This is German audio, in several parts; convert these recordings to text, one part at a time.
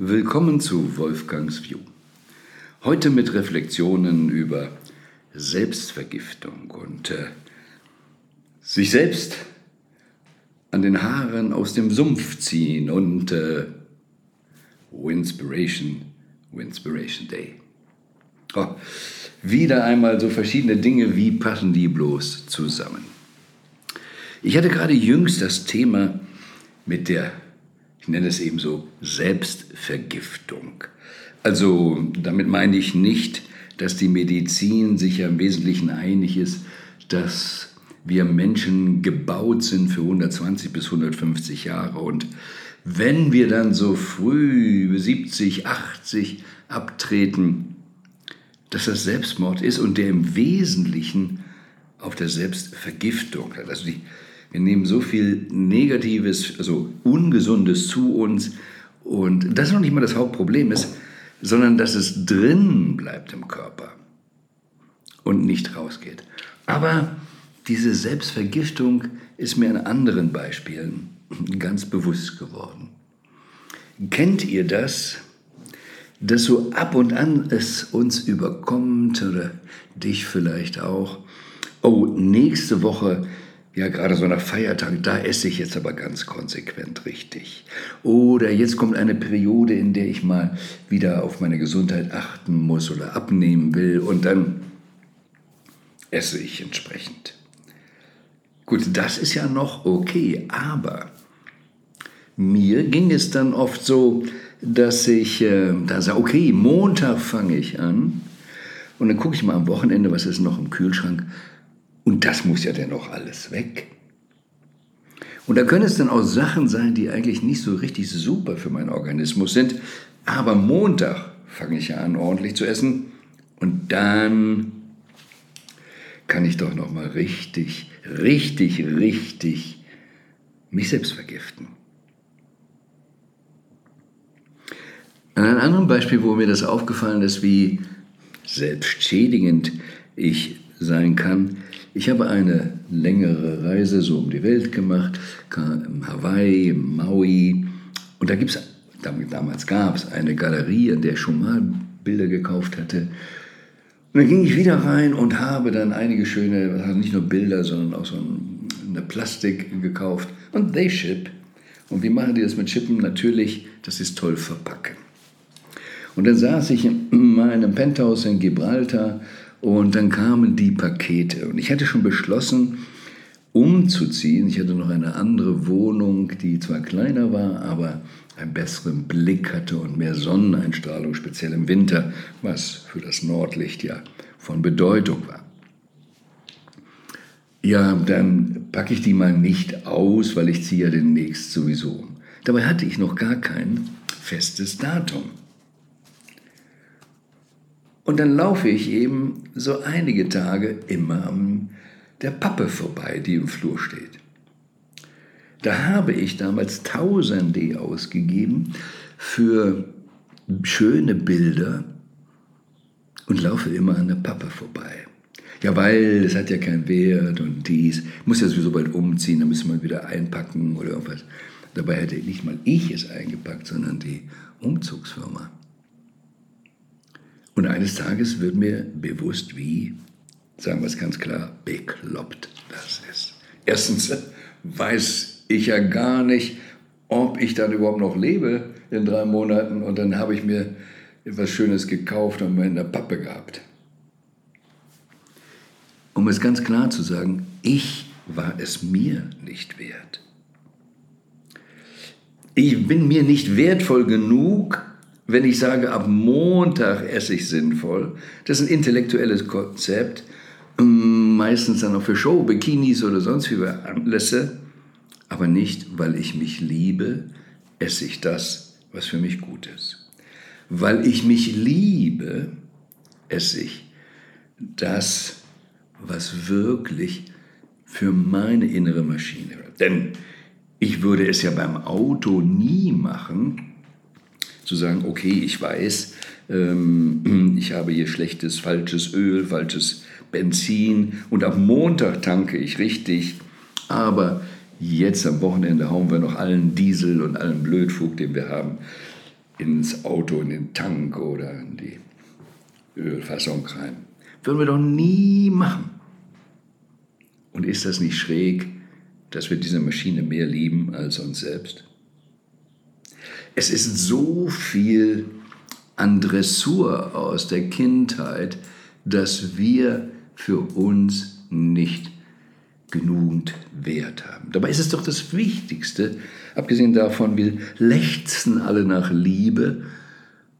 Willkommen zu Wolfgangs View. Heute mit Reflexionen über Selbstvergiftung und äh, sich selbst an den Haaren aus dem Sumpf ziehen und äh, Winspiration, Winspiration Day. Oh, wieder einmal so verschiedene Dinge, wie passen die bloß zusammen? Ich hatte gerade jüngst das Thema mit der ich nenne es eben so Selbstvergiftung. Also damit meine ich nicht, dass die Medizin sich ja im Wesentlichen einig ist, dass wir Menschen gebaut sind für 120 bis 150 Jahre. Und wenn wir dann so früh 70, 80 abtreten, dass das Selbstmord ist und der im Wesentlichen auf der Selbstvergiftung. Also die wir nehmen so viel Negatives, also Ungesundes zu uns. Und das ist noch nicht mal das Hauptproblem ist, sondern dass es drin bleibt im Körper und nicht rausgeht. Aber diese Selbstvergiftung ist mir an anderen Beispielen ganz bewusst geworden. Kennt ihr das, dass so ab und an es uns überkommt oder dich vielleicht auch? Oh, nächste Woche ja, gerade so nach Feiertagen, da esse ich jetzt aber ganz konsequent richtig. Oder jetzt kommt eine Periode, in der ich mal wieder auf meine Gesundheit achten muss oder abnehmen will und dann esse ich entsprechend. Gut, das ist ja noch okay, aber mir ging es dann oft so, dass ich äh, da sage, okay, Montag fange ich an und dann gucke ich mal am Wochenende, was ist noch im Kühlschrank und das muss ja dann auch alles weg. Und da können es dann auch Sachen sein, die eigentlich nicht so richtig super für meinen Organismus sind. Aber Montag fange ich an, ordentlich zu essen. Und dann kann ich doch noch mal richtig, richtig, richtig mich selbst vergiften. An einem anderen Beispiel, wo mir das aufgefallen ist, wie selbstschädigend ich sein kann, ich habe eine längere Reise so um die Welt gemacht, Hawaii, Maui. Und da gibt es, damals gab es eine Galerie, an der ich schon mal Bilder gekauft hatte. Und dann ging ich wieder rein und habe dann einige schöne, also nicht nur Bilder, sondern auch so eine Plastik gekauft. Und they ship. Und wie machen die das mit Chippen? Natürlich, das ist toll verpacken. Und dann saß ich in meinem Penthouse in Gibraltar und dann kamen die Pakete. Und ich hatte schon beschlossen, umzuziehen. Ich hatte noch eine andere Wohnung, die zwar kleiner war, aber einen besseren Blick hatte und mehr Sonneneinstrahlung, speziell im Winter, was für das Nordlicht ja von Bedeutung war. Ja, dann packe ich die mal nicht aus, weil ich ziehe ja demnächst sowieso um. Dabei hatte ich noch gar kein festes Datum. Und dann laufe ich eben so einige Tage immer an der Pappe vorbei, die im Flur steht. Da habe ich damals Tausende ausgegeben für schöne Bilder und laufe immer an der Pappe vorbei. Ja, weil es hat ja keinen Wert und dies. Ich muss ja sowieso bald umziehen, dann müssen wir wieder einpacken oder irgendwas. Dabei hätte nicht mal ich es eingepackt, sondern die Umzugsfirma. Und eines Tages wird mir bewusst, wie, sagen wir es ganz klar, bekloppt das ist. Erstens weiß ich ja gar nicht, ob ich dann überhaupt noch lebe in drei Monaten. Und dann habe ich mir etwas Schönes gekauft und mir in der Pappe gehabt. Um es ganz klar zu sagen, ich war es mir nicht wert. Ich bin mir nicht wertvoll genug, wenn ich sage, ab Montag esse ich sinnvoll, das ist ein intellektuelles Konzept, ähm, meistens dann auch für Show, Bikinis oder sonst wie Anlässe, aber nicht, weil ich mich liebe, esse ich das, was für mich gut ist. Weil ich mich liebe, esse ich das, was wirklich für meine innere Maschine. Denn ich würde es ja beim Auto nie machen, zu sagen, okay, ich weiß, ähm, ich habe hier schlechtes, falsches Öl, falsches Benzin und am Montag tanke ich richtig, aber jetzt am Wochenende hauen wir noch allen Diesel und allen Blödfug, den wir haben, ins Auto, in den Tank oder in die Ölfassung rein. Würden wir doch nie machen. Und ist das nicht schräg, dass wir diese Maschine mehr lieben als uns selbst? Es ist so viel an Dressur aus der Kindheit, dass wir für uns nicht genügend Wert haben. Dabei ist es doch das Wichtigste, abgesehen davon, wir lechzen alle nach Liebe,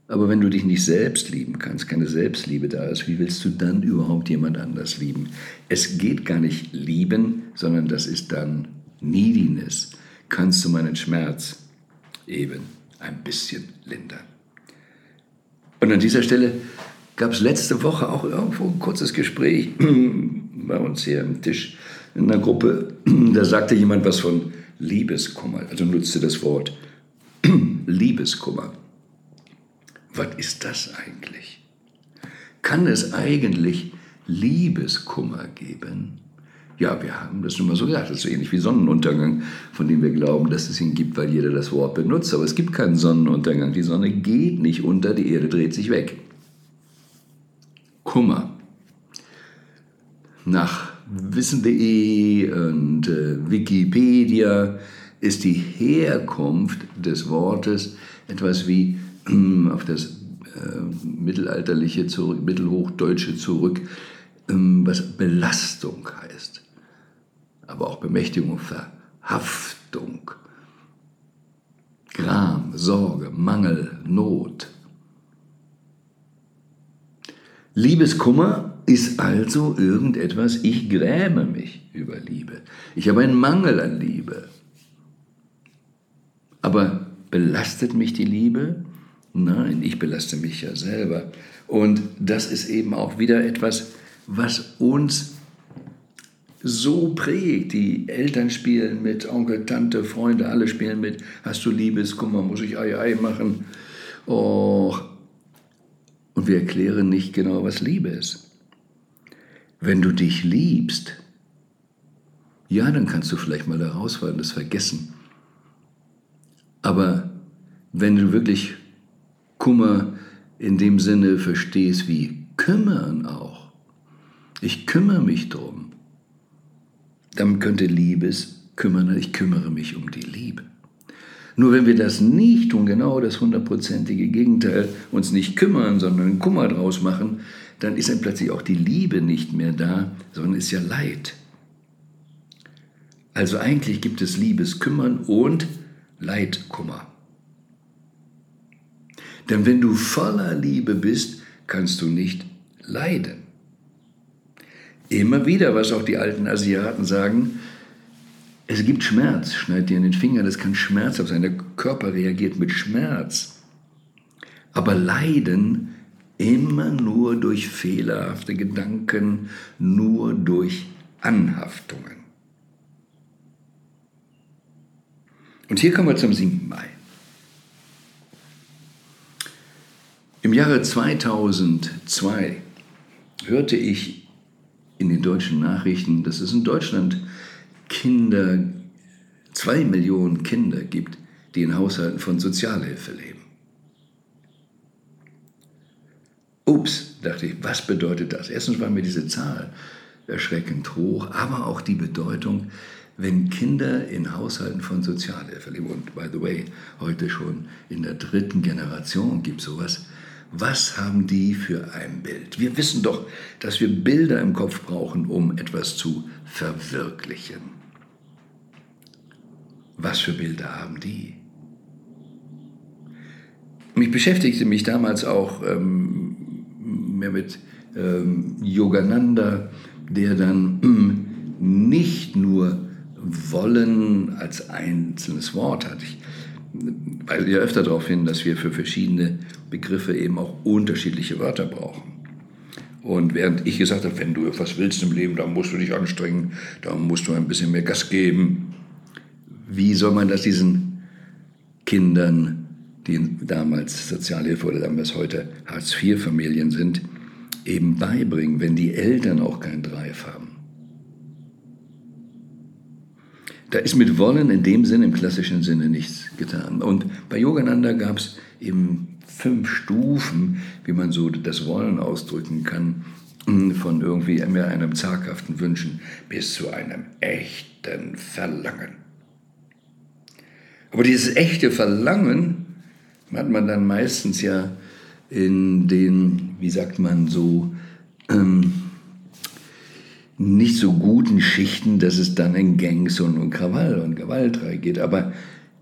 aber wenn du dich nicht selbst lieben kannst, keine Selbstliebe da ist, wie willst du dann überhaupt jemand anders lieben? Es geht gar nicht lieben, sondern das ist dann Neediness. Kannst du meinen Schmerz eben ein bisschen lindern? Und an dieser Stelle gab es letzte Woche auch irgendwo ein kurzes Gespräch bei uns hier am Tisch in einer Gruppe. Da sagte jemand was von Liebeskummer, also nutzte das Wort Liebeskummer. Was ist das eigentlich? Kann es eigentlich Liebeskummer geben? Ja, wir haben das nun mal so gesagt. Das ist so ähnlich wie Sonnenuntergang, von dem wir glauben, dass es ihn gibt, weil jeder das Wort benutzt. Aber es gibt keinen Sonnenuntergang. Die Sonne geht nicht unter, die Erde dreht sich weg. Kummer. Nach wissen.de und äh, Wikipedia ist die Herkunft des Wortes etwas wie äh, auf das äh, mittelalterliche, zurück, mittelhochdeutsche zurück, äh, was Belastung heißt aber auch Bemächtigung, Verhaftung, Gram, Sorge, Mangel, Not. Liebeskummer ist also irgendetwas, ich gräme mich über Liebe. Ich habe einen Mangel an Liebe. Aber belastet mich die Liebe? Nein, ich belaste mich ja selber. Und das ist eben auch wieder etwas, was uns so prägt. Die Eltern spielen mit, Onkel, Tante, Freunde, alle spielen mit. Hast du Liebeskummer, muss ich Ei Ei machen. Oh. Und wir erklären nicht genau, was Liebe ist. Wenn du dich liebst, ja, dann kannst du vielleicht mal herausfallen, das vergessen. Aber wenn du wirklich Kummer in dem Sinne verstehst wie kümmern auch, ich kümmere mich drum, dann könnte Liebes kümmern, ich kümmere mich um die Liebe. Nur wenn wir das nicht tun, genau das hundertprozentige Gegenteil, uns nicht kümmern, sondern Kummer draus machen, dann ist dann plötzlich auch die Liebe nicht mehr da, sondern ist ja Leid. Also eigentlich gibt es Liebeskümmern und Leidkummer. Denn wenn du voller Liebe bist, kannst du nicht leiden. Immer wieder, was auch die alten Asiaten sagen, es gibt Schmerz, schneid dir in den Finger, das kann schmerzhaft sein, der Körper reagiert mit Schmerz. Aber Leiden immer nur durch fehlerhafte Gedanken, nur durch Anhaftungen. Und hier kommen wir zum 7. Mai. Im Jahre 2002 hörte ich in den deutschen Nachrichten, dass es in Deutschland Kinder, zwei Millionen Kinder gibt, die in Haushalten von Sozialhilfe leben. Ups, dachte ich, was bedeutet das? Erstens war mir diese Zahl erschreckend hoch, aber auch die Bedeutung, wenn Kinder in Haushalten von Sozialhilfe leben, und by the way, heute schon in der dritten Generation gibt es sowas, was haben die für ein Bild? Wir wissen doch, dass wir Bilder im Kopf brauchen, um etwas zu verwirklichen. Was für Bilder haben die? Ich beschäftigte mich damals auch ähm, mehr mit ähm, Yogananda, der dann ähm, nicht nur wollen als einzelnes Wort hat. Ich weise ja öfter darauf hin, dass wir für verschiedene Begriffe eben auch unterschiedliche Wörter brauchen. Und während ich gesagt habe, wenn du etwas willst im Leben, dann musst du dich anstrengen, dann musst du ein bisschen mehr Gas geben. Wie soll man das diesen Kindern, die damals Sozialhilfe oder damals heute Hartz-IV-Familien sind, eben beibringen, wenn die Eltern auch keinen Drive haben? Da ist mit Wollen in dem Sinne, im klassischen Sinne, nichts getan. Und bei Yogananda gab es eben fünf Stufen, wie man so das Wollen ausdrücken kann, von irgendwie mehr einem zaghaften Wünschen bis zu einem echten Verlangen. Aber dieses echte Verlangen hat man dann meistens ja in den, wie sagt man so, ähm, nicht so guten Schichten, dass es dann in Gangs und Krawall und Gewalt reingeht. Aber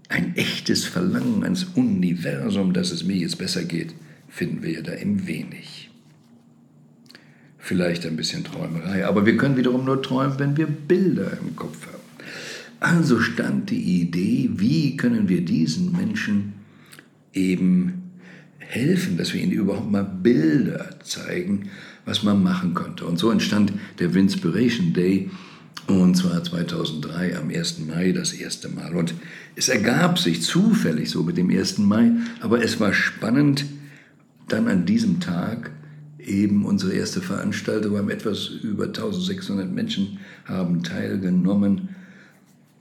ein echtes Verlangen ans Universum, dass es mir jetzt besser geht, finden wir ja da im wenig. Vielleicht ein bisschen Träumerei, aber wir können wiederum nur träumen, wenn wir Bilder im Kopf haben. Also stand die Idee, wie können wir diesen Menschen eben helfen, dass wir ihnen überhaupt mal Bilder zeigen, was man machen könnte. Und so entstand der Winspiration Day, und zwar 2003 am 1. Mai das erste Mal. Und es ergab sich zufällig so mit dem 1. Mai, aber es war spannend, dann an diesem Tag eben unsere erste Veranstaltung, wir haben etwas über 1600 Menschen haben teilgenommen,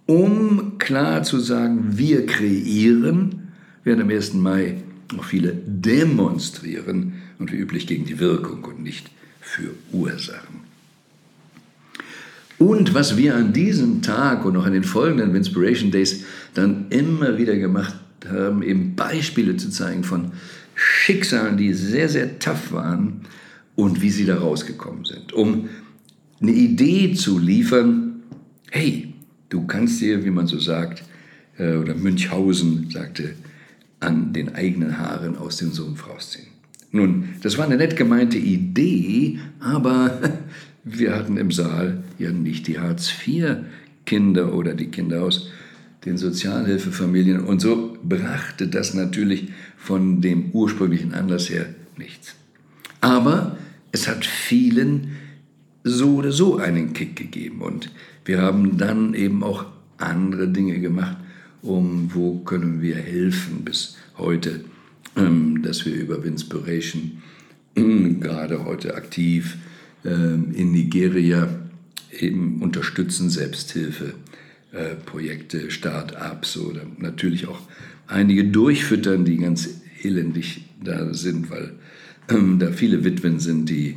um klar zu sagen, wir kreieren, während am 1. Mai auch viele demonstrieren und wie üblich gegen die Wirkung und nicht für Ursachen. Und was wir an diesem Tag und auch an den folgenden Inspiration Days dann immer wieder gemacht haben, eben Beispiele zu zeigen von Schicksalen, die sehr, sehr tough waren und wie sie da rausgekommen sind, um eine Idee zu liefern, hey, du kannst dir, wie man so sagt, äh, oder Münchhausen sagte, an den eigenen Haaren aus dem Sumpf rausziehen. Nun, das war eine nett gemeinte Idee, aber wir hatten im Saal ja nicht die Hartz-IV-Kinder oder die Kinder aus den Sozialhilfefamilien. Und so brachte das natürlich von dem ursprünglichen Anlass her nichts. Aber es hat vielen so oder so einen Kick gegeben. Und wir haben dann eben auch andere Dinge gemacht, um wo können wir helfen bis heute, dass wir über Winspiration ähm, gerade heute aktiv ähm, in Nigeria eben unterstützen, Selbsthilfeprojekte, äh, Start-ups oder natürlich auch einige durchfüttern, die ganz elendig da sind, weil ähm, da viele Witwen sind, die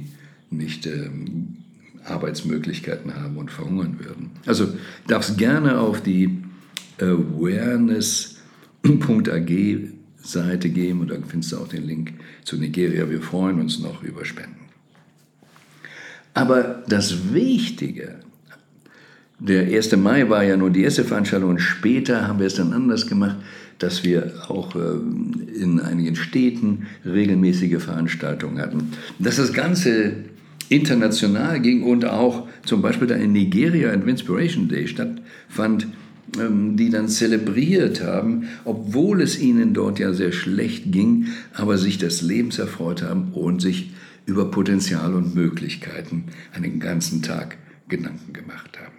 nicht ähm, Arbeitsmöglichkeiten haben und verhungern würden. Also darfst gerne auf die awareness.ag Seite gehen und dann findest du auch den Link zu Nigeria. Wir freuen uns noch über Spenden. Aber das Wichtige, der 1. Mai war ja nur die erste Veranstaltung und später haben wir es dann anders gemacht, dass wir auch ähm, in einigen Städten regelmäßige Veranstaltungen hatten. Dass das Ganze international ging und auch zum Beispiel da in Nigeria ein Inspiration Day stattfand, die dann zelebriert haben, obwohl es ihnen dort ja sehr schlecht ging, aber sich des Lebens erfreut haben und sich über Potenzial und Möglichkeiten einen ganzen Tag Gedanken gemacht haben.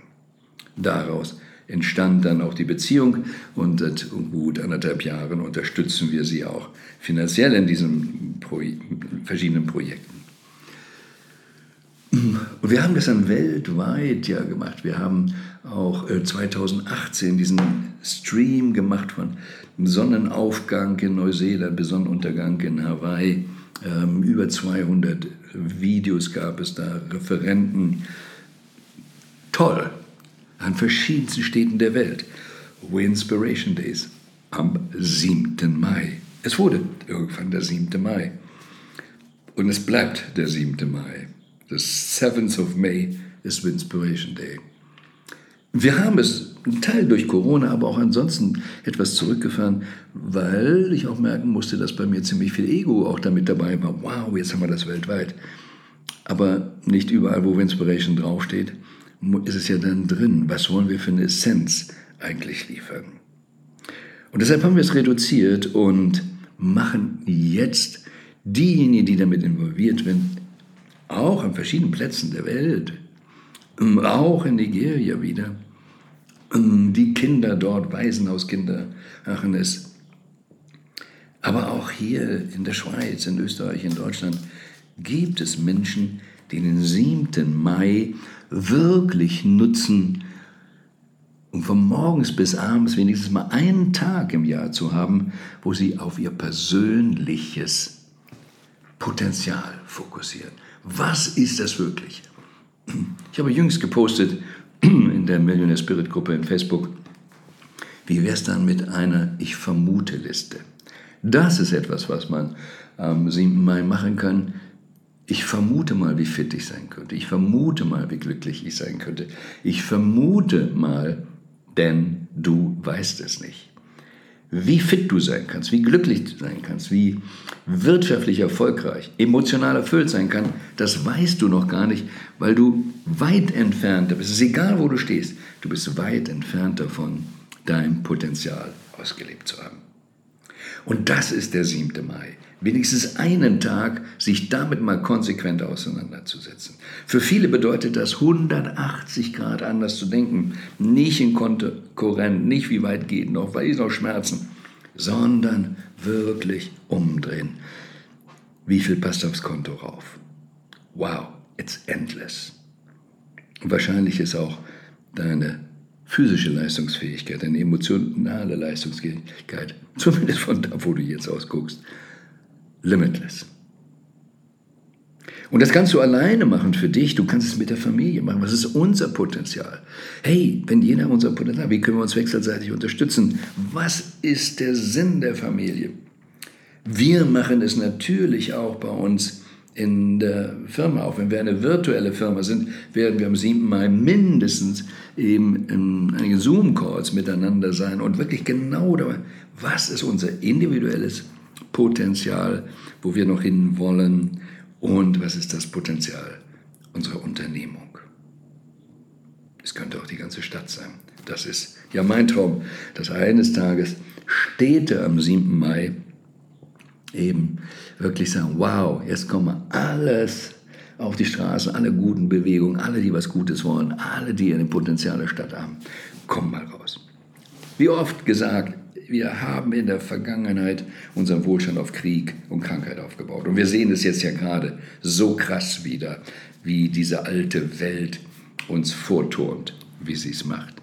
Daraus entstand dann auch die Beziehung und seit gut anderthalb Jahren unterstützen wir sie auch finanziell in diesen Pro verschiedenen Projekten. Und wir haben das dann weltweit ja gemacht. Wir haben auch 2018 äh, diesen Stream gemacht von Sonnenaufgang in Neuseeland bis Sonnenuntergang in Hawaii. Ähm, über 200 Videos gab es da, Referenten. Toll, an verschiedensten Städten der Welt. We Inspiration Days am 7. Mai. Es wurde irgendwann der 7. Mai. Und es bleibt der 7. Mai. The 7th of May ist Inspiration Day. Wir haben es ein Teil durch Corona, aber auch ansonsten etwas zurückgefahren, weil ich auch merken musste, dass bei mir ziemlich viel Ego auch damit dabei war. Wow, jetzt haben wir das weltweit. Aber nicht überall, wo Inspiration draufsteht, ist es ja dann drin. Was wollen wir für eine Essenz eigentlich liefern? Und deshalb haben wir es reduziert und machen jetzt diejenigen, die damit involviert sind, auch an verschiedenen Plätzen der Welt, ähm, auch in Nigeria wieder, ähm, die Kinder dort, Waisenhauskinder machen es. Aber auch hier in der Schweiz, in Österreich, in Deutschland gibt es Menschen, die den 7. Mai wirklich nutzen, um von morgens bis abends wenigstens mal einen Tag im Jahr zu haben, wo sie auf ihr persönliches Potenzial fokussieren. Was ist das wirklich? Ich habe jüngst gepostet in der Millionaire Spirit Gruppe in Facebook, wie wäre es dann mit einer Ich vermute Liste? Das ist etwas, was man am 7. Mai machen kann. Ich vermute mal, wie fit ich sein könnte. Ich vermute mal, wie glücklich ich sein könnte. Ich vermute mal, denn du weißt es nicht. Wie fit du sein kannst, wie glücklich du sein kannst, wie wirtschaftlich erfolgreich, emotional erfüllt sein kann, das weißt du noch gar nicht, weil du weit entfernt bist. Es ist egal, wo du stehst, du bist weit entfernt davon, dein Potenzial ausgelebt zu haben. Und das ist der 7. Mai wenigstens einen Tag sich damit mal konsequent auseinanderzusetzen. Für viele bedeutet das 180 Grad anders zu denken, nicht in Konkurrent, nicht wie weit geht noch, weil ich noch Schmerzen, sondern wirklich umdrehen. Wie viel passt aufs Konto rauf? Wow, it's endless. wahrscheinlich ist auch deine physische Leistungsfähigkeit, deine emotionale Leistungsfähigkeit, zumindest von da, wo du jetzt ausguckst, limitless. Und das kannst du alleine machen für dich, du kannst es mit der Familie machen. Was ist unser Potenzial? Hey, wenn jeder unser Potenzial, wie können wir uns wechselseitig unterstützen? Was ist der Sinn der Familie? Wir machen es natürlich auch bei uns in der Firma. Auch wenn wir eine virtuelle Firma sind, werden wir am 7. Mai mindestens eben in einigen Zoom-Calls miteinander sein und wirklich genau dabei, was ist unser individuelles Potenzial, wo wir noch hin wollen und was ist das Potenzial unserer Unternehmung. Es könnte auch die ganze Stadt sein. Das ist ja mein Traum, dass eines Tages Städte am 7. Mai eben wirklich sagen, wow, jetzt kommen alles auf die Straße, alle guten Bewegungen, alle, die was Gutes wollen, alle, die ein Potenzial der Stadt haben, kommen mal raus. Wie oft gesagt, wir haben in der Vergangenheit unseren Wohlstand auf Krieg und Krankheit aufgebaut. Und wir sehen es jetzt ja gerade so krass wieder, wie diese alte Welt uns vorturnt, wie sie es macht.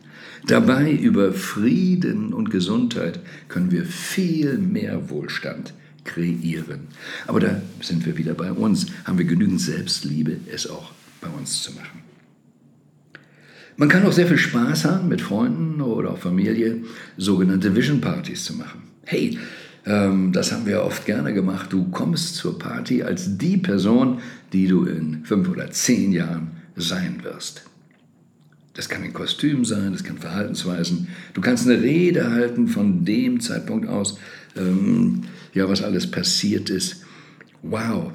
Dabei über Frieden und Gesundheit können wir viel mehr Wohlstand kreieren. Aber da sind wir wieder bei uns. Haben wir genügend Selbstliebe, es auch bei uns zu machen. Man kann auch sehr viel Spaß haben, mit Freunden oder auch Familie sogenannte Vision Partys zu machen. Hey, ähm, das haben wir oft gerne gemacht. Du kommst zur Party als die Person, die du in fünf oder zehn Jahren sein wirst. Das kann ein Kostüm sein, das kann Verhaltensweisen. Du kannst eine Rede halten von dem Zeitpunkt aus, ähm, ja, was alles passiert ist. Wow.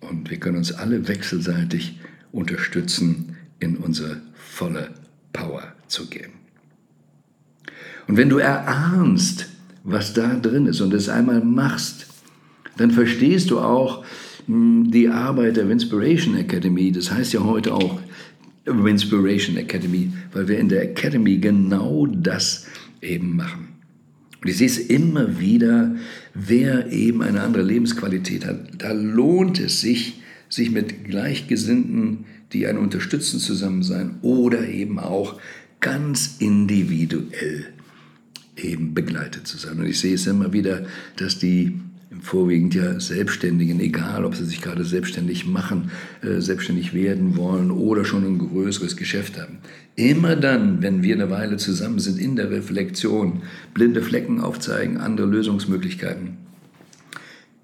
Und wir können uns alle wechselseitig unterstützen in unserer volle Power zu gehen. Und wenn du erahnst, was da drin ist und es einmal machst, dann verstehst du auch hm, die Arbeit der Inspiration Academy. Das heißt ja heute auch Inspiration Academy, weil wir in der Academy genau das eben machen. Und ich sehe es immer wieder, wer eben eine andere Lebensqualität hat. Da lohnt es sich, sich mit Gleichgesinnten die einen unterstützen, zusammen sein oder eben auch ganz individuell eben begleitet zu sein. Und ich sehe es immer wieder, dass die vorwiegend ja Selbstständigen, egal ob sie sich gerade selbstständig machen, äh, selbstständig werden wollen oder schon ein größeres Geschäft haben. Immer dann, wenn wir eine Weile zusammen sind in der Reflexion, blinde Flecken aufzeigen, andere Lösungsmöglichkeiten,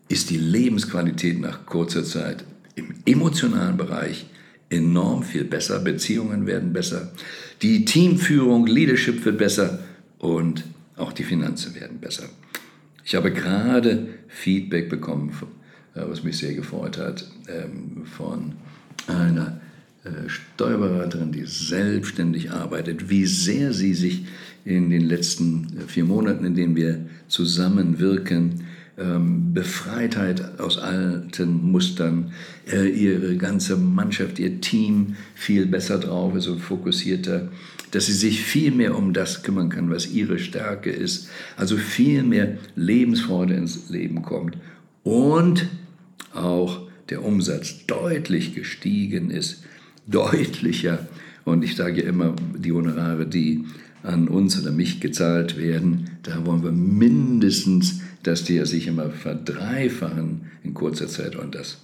ist die Lebensqualität nach kurzer Zeit im emotionalen Bereich enorm viel besser, Beziehungen werden besser, die Teamführung, Leadership wird besser und auch die Finanzen werden besser. Ich habe gerade Feedback bekommen, äh, was mich sehr gefreut hat, ähm, von einer äh, Steuerberaterin, die selbstständig arbeitet, wie sehr sie sich in den letzten äh, vier Monaten, in denen wir zusammenwirken, ähm, Befreitheit aus alten Mustern, äh, ihre ganze Mannschaft, ihr Team viel besser drauf ist und fokussierter, dass sie sich viel mehr um das kümmern kann, was ihre Stärke ist, also viel mehr Lebensfreude ins Leben kommt. Und auch der Umsatz deutlich gestiegen ist, deutlicher. Und ich sage immer, die Honorare, die an uns oder mich gezahlt werden, da wollen wir mindestens, dass die sich immer verdreifachen in kurzer Zeit. Und das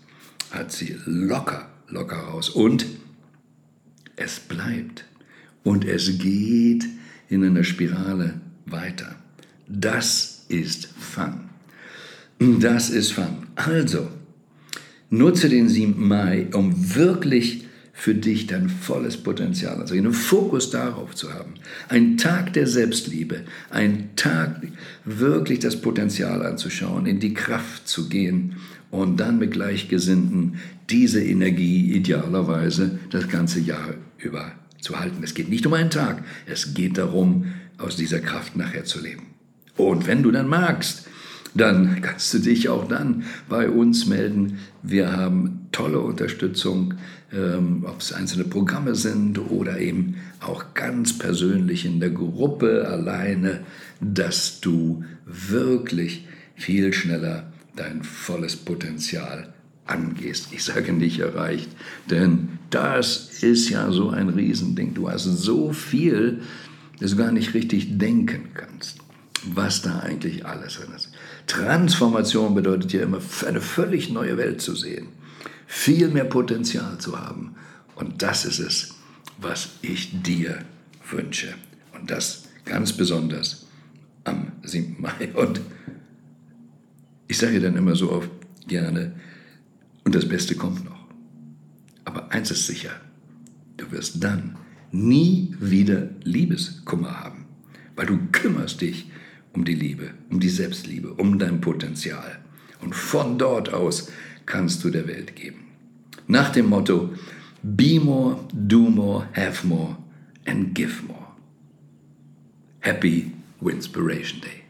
hat sie locker, locker raus. Und es bleibt. Und es geht in einer Spirale weiter. Das ist Fun. Das ist Fun. Also, nutze den 7. Mai, um wirklich für dich dein volles Potenzial, also einen Fokus darauf zu haben. Ein Tag der Selbstliebe, ein Tag wirklich das Potenzial anzuschauen, in die Kraft zu gehen und dann mit Gleichgesinnten diese Energie idealerweise das ganze Jahr über zu halten. Es geht nicht um einen Tag, es geht darum, aus dieser Kraft nachher zu leben. Und wenn du dann magst, dann kannst du dich auch dann bei uns melden. Wir haben tolle Unterstützung, ähm, ob es einzelne Programme sind oder eben auch ganz persönlich in der Gruppe alleine, dass du wirklich viel schneller dein volles Potenzial angehst. Ich sage nicht erreicht, denn das ist ja so ein Riesending. Du hast so viel, dass du gar nicht richtig denken kannst, was da eigentlich alles drin ist. Transformation bedeutet ja immer, eine völlig neue Welt zu sehen, viel mehr Potenzial zu haben. Und das ist es, was ich dir wünsche. Und das ganz besonders am 7. Mai. Und ich sage dann immer so oft gerne, und das Beste kommt noch. Aber eins ist sicher, du wirst dann nie wieder Liebeskummer haben, weil du kümmerst dich um die Liebe, um die Selbstliebe, um dein Potenzial. Und von dort aus kannst du der Welt geben. Nach dem Motto, be more, do more, have more and give more. Happy Winspiration Day.